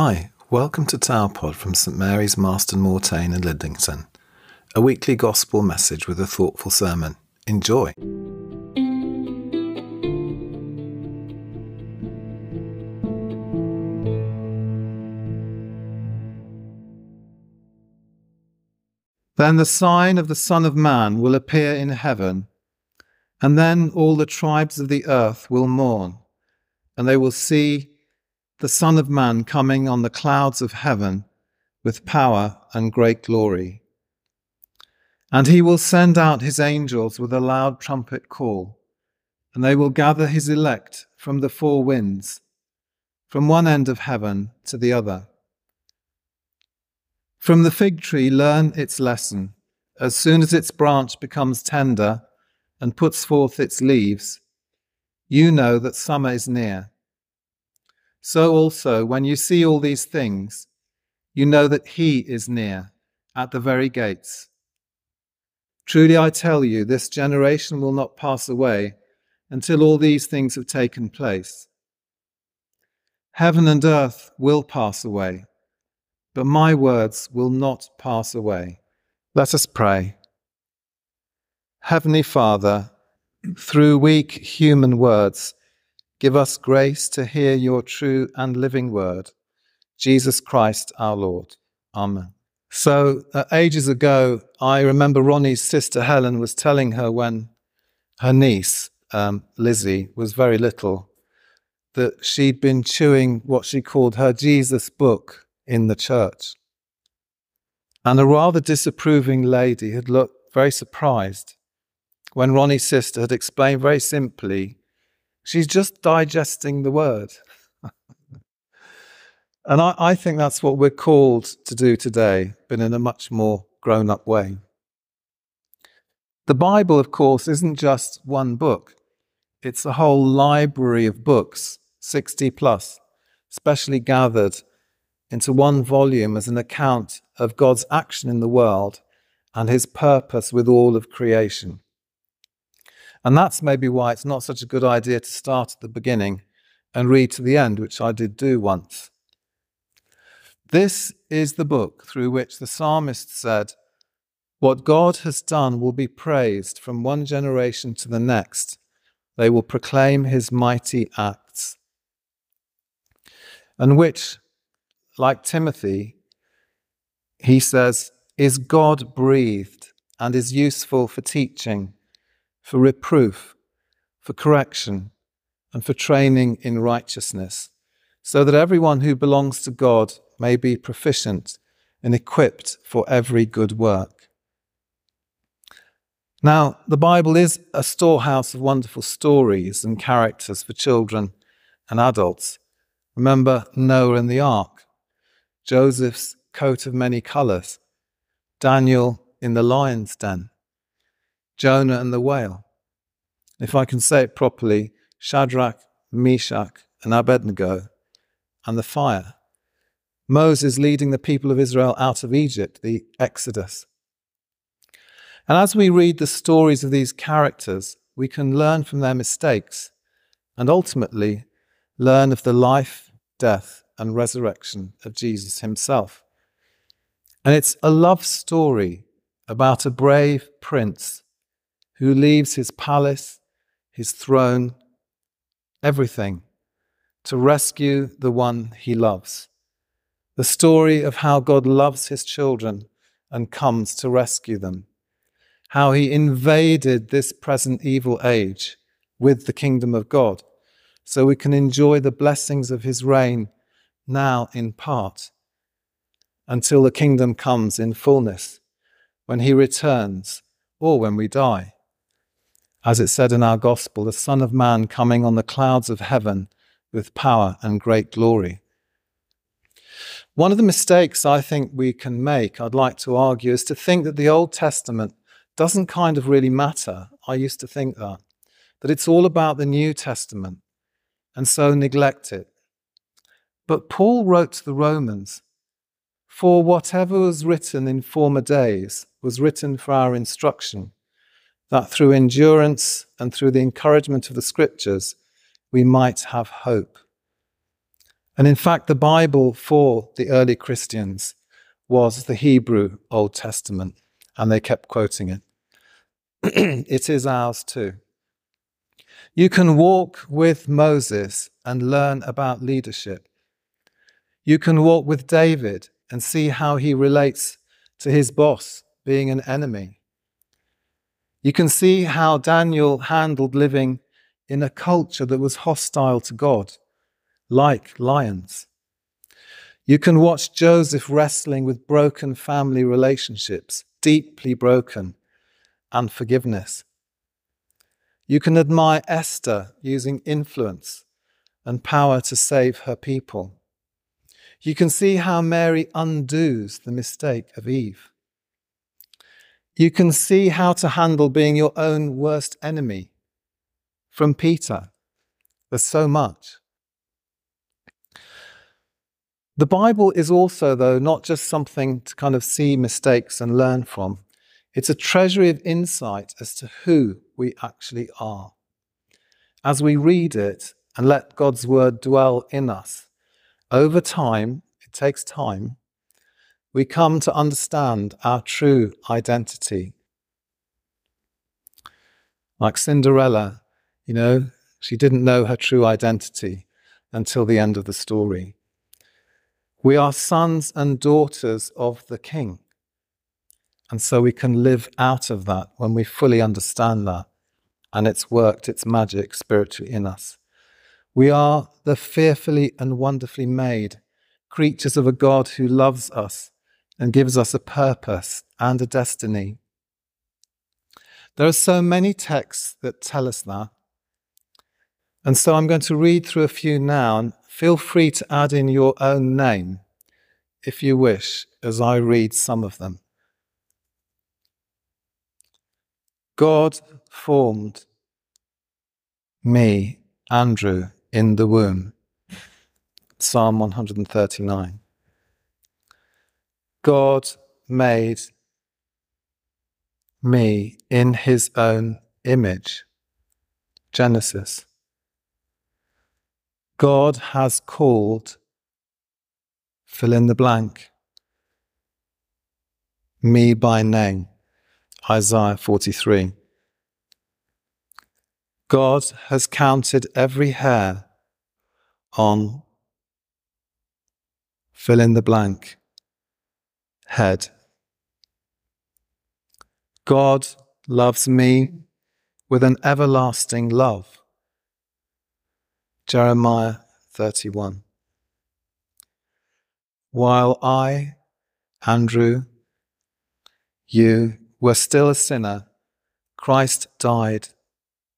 Hi, welcome to TowerPod from St Mary's Marston Moretaine in Lidlington, a weekly gospel message with a thoughtful sermon. Enjoy. Then the sign of the Son of Man will appear in heaven, and then all the tribes of the earth will mourn, and they will see the Son of Man coming on the clouds of heaven with power and great glory. And he will send out his angels with a loud trumpet call, and they will gather his elect from the four winds, from one end of heaven to the other. From the fig tree, learn its lesson. As soon as its branch becomes tender and puts forth its leaves, you know that summer is near. So also, when you see all these things, you know that He is near, at the very gates. Truly I tell you, this generation will not pass away until all these things have taken place. Heaven and earth will pass away, but my words will not pass away. Let us pray. Heavenly Father, through weak human words, Give us grace to hear your true and living word. Jesus Christ our Lord. Amen. So, uh, ages ago, I remember Ronnie's sister Helen was telling her when her niece, um, Lizzie, was very little, that she'd been chewing what she called her Jesus book in the church. And a rather disapproving lady had looked very surprised when Ronnie's sister had explained very simply She's just digesting the word. and I, I, think that's what we're called to do today, but in a much more grown up way. The Bible, of course, isn't just one book, it's a whole library of books, 60 plus, specially gathered into one volume as an account of God's action in the world and his purpose with all of creation. And that's maybe why it's not such a good idea to start at the beginning and read to the end, which I did do once. This is the book through which the psalmist said, What God has done will be praised from one generation to the next. They will proclaim his mighty acts. And which, like Timothy, he says, is God breathed and is useful for teaching for reproof, for correction, and for training in righteousness, so that everyone who belongs to God may be proficient and equipped for every good work. Now, the Bible is a storehouse of wonderful stories and characters for children and adults. Remember Noah and the ark, Joseph's coat of many colors, Daniel in the lion's den, Jonah and the whale. If I can say it properly, Shadrach, Meshach, and Abednego, and the fire. Moses leading the people of Israel out of Egypt, the Exodus. And as we read the stories of these characters, we can learn from their mistakes and ultimately learn of the life, death, and resurrection of Jesus himself. And it's a love story about a brave prince who leaves his palace, his throne, everything, to rescue the one he loves. The story of how God loves his children and comes to rescue them. How he invaded this present evil age with the kingdom of God so we can enjoy the blessings of his reign now in part until the kingdom comes in fullness, when he returns or when we die as it said in our gospel, the Son of Man coming on the clouds of heaven with power and great glory. One of the mistakes I think we can make, I'd like to argue, is to think that the Old Testament doesn't kind of really matter. I used to think that, that it's all about the New Testament, and so neglect it. But Paul wrote to the Romans, For whatever was written in former days was written for our instruction that through endurance and through the encouragement of the scriptures, we might have hope. And in fact, the Bible for the early Christians was the Hebrew Old Testament, and they kept quoting it. it is ours too. You can walk with Moses and learn about leadership. You can walk with David and see how he relates to his boss being an enemy. You can see how Daniel handled living in a culture that was hostile to God, like lions. You can watch Joseph wrestling with broken family relationships, deeply broken, and forgiveness. You can admire Esther using influence and power to save her people. You can see how Mary undoes the mistake of Eve. You can see how to handle being your own worst enemy from Peter. There's so much. The Bible is also, though, not just something to kind of see mistakes and learn from. It's a treasury of insight as to who we actually are. As we read it and let God's word dwell in us, over time, it takes time, we come to understand our true identity. Like Cinderella, you know, she didn't know her true identity until the end of the story. We are sons and daughters of the King. And so we can live out of that when we fully understand that and it's worked its magic spiritually in us. We are the fearfully and wonderfully made creatures of a God who loves us and gives us a purpose and a destiny. There are so many texts that tell us that. And so I'm going to read through a few now, and feel free to add in your own name if you wish as I read some of them. God formed me, Andrew, in the womb. Psalm 139. God made me in his own image. Genesis. God has called, fill in the blank, me by name. Isaiah 43. God has counted every hair on, fill in the blank, head. God loves me with an everlasting love. Jeremiah 31. While I, Andrew, you were still a sinner, Christ died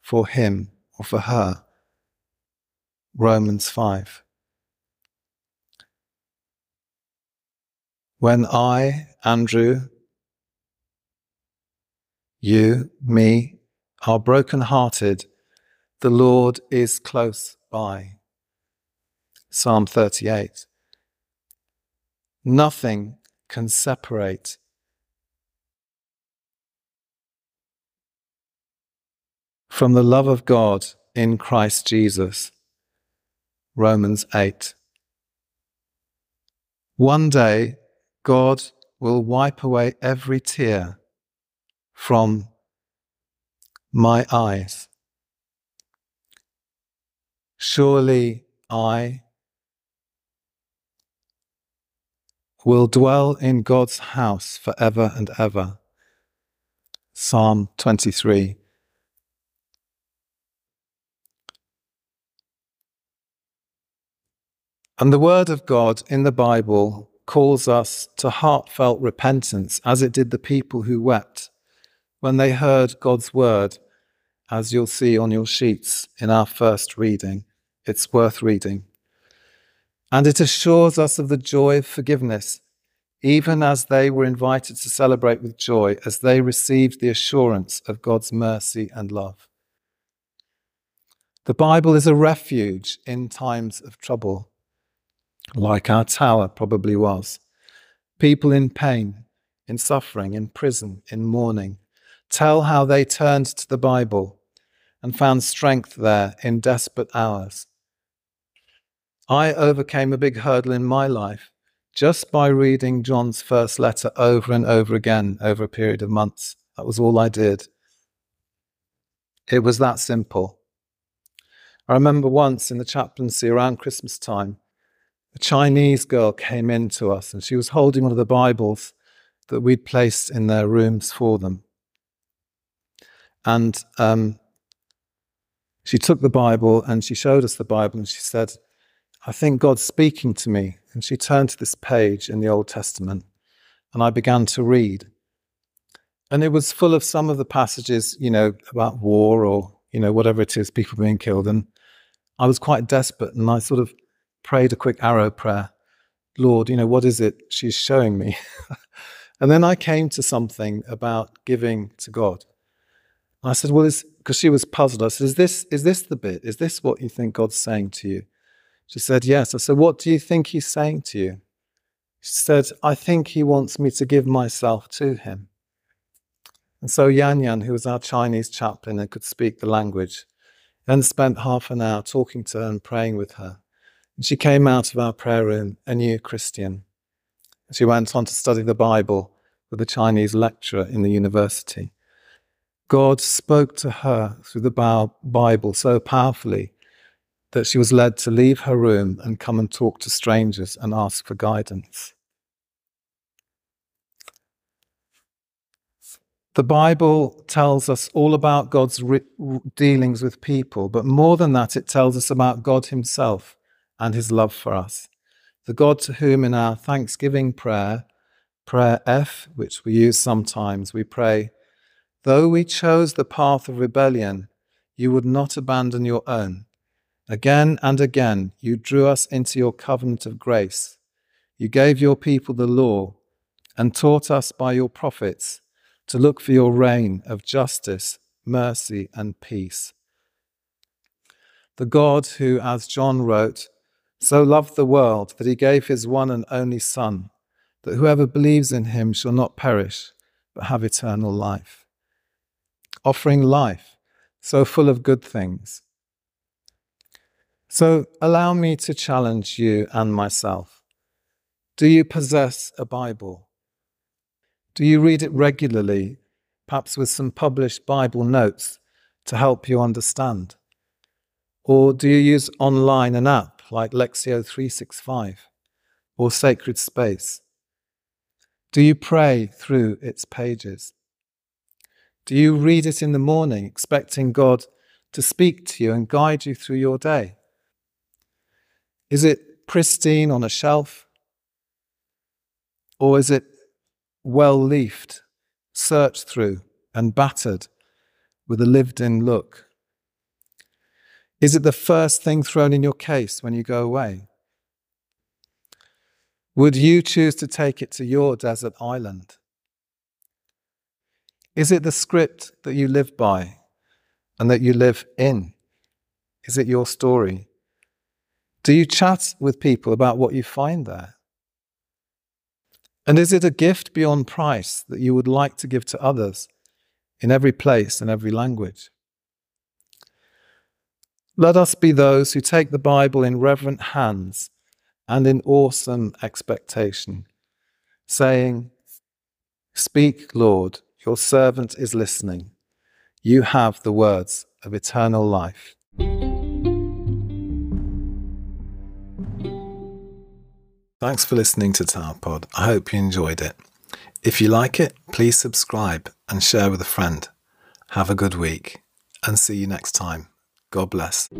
for him or for her. Romans 5. When I, Andrew, you, me, are broken-hearted, the Lord is close by. Psalm 38. Nothing can separate from the love of God in Christ Jesus. Romans 8. One day, God will wipe away every tear from my eyes. Surely I will dwell in God's house forever and ever. Psalm 23. And the Word of God in the Bible calls us to heartfelt repentance, as it did the people who wept when they heard God's Word, as you'll see on your sheets in our first reading. It's worth reading. And it assures us of the joy of forgiveness, even as they were invited to celebrate with joy as they received the assurance of God's mercy and love. The Bible is a refuge in times of trouble, like our tower probably was. People in pain, in suffering, in prison, in mourning, tell how they turned to the Bible and found strength there in desperate hours. I overcame a big hurdle in my life just by reading John's first letter over and over again over a period of months. That was all I did. It was that simple. I remember once in the chaplaincy around Christmas time, a Chinese girl came in to us and she was holding one of the Bibles that we'd placed in their rooms for them. And um, she took the Bible and she showed us the Bible and she said, I think God's speaking to me. And she turned to this page in the Old Testament and I began to read. And it was full of some of the passages, you know, about war or, you know, whatever it is, people being killed. And I was quite desperate and I sort of prayed a quick arrow prayer Lord, you know, what is it she's showing me? and then I came to something about giving to God. I said, Well, because she was puzzled. I said, Is this, is this the bit? Is this what you think God's saying to you? She said, Yes. I said, What do you think he's saying to you? She said, I think he wants me to give myself to him. And so Yan Yan, who was our Chinese chaplain and could speak the language, then spent half an hour talking to her and praying with her. And she came out of our prayer room a new Christian. She went on to study the Bible with a Chinese lecturer in the university. God spoke to her through the Bible so powerfully that she was led to leave her room and come and talk to strangers and ask for guidance. The Bible tells us all about God's re- dealings with people, but more than that, it tells us about God Himself and His love for us. The God to whom, in our thanksgiving prayer, prayer F, which we use sometimes, we pray, Though we chose the path of rebellion, you would not abandon your own. Again and again, you drew us into your covenant of grace. You gave your people the law and taught us by your prophets to look for your reign of justice, mercy, and peace. The God who, as John wrote, so loved the world that he gave his one and only Son, that whoever believes in him shall not perish, but have eternal life. Offering life, so full of good things. So allow me to challenge you and myself. Do you possess a Bible? Do you read it regularly, perhaps with some published Bible notes to help you understand? Or do you use online an app like Lectio 365 or Sacred Space? Do you pray through its pages? Do you read it in the morning, expecting God to speak to you and guide you through your day? Is it pristine on a shelf? Or is it well leafed, searched through, and battered with a lived in look? Is it the first thing thrown in your case when you go away? Would you choose to take it to your desert island? Is it the script that you live by and that you live in? Is it your story? Do you chat with people about what you find there? And is it a gift beyond price that you would like to give to others in every place and every language? Let us be those who take the Bible in reverent hands and in awesome expectation, saying, Speak, Lord, your servant is listening. You have the words of eternal life. Thanks for listening to TowerPod. I hope you enjoyed it. If you like it, please subscribe and share with a friend. Have a good week and see you next time. God bless.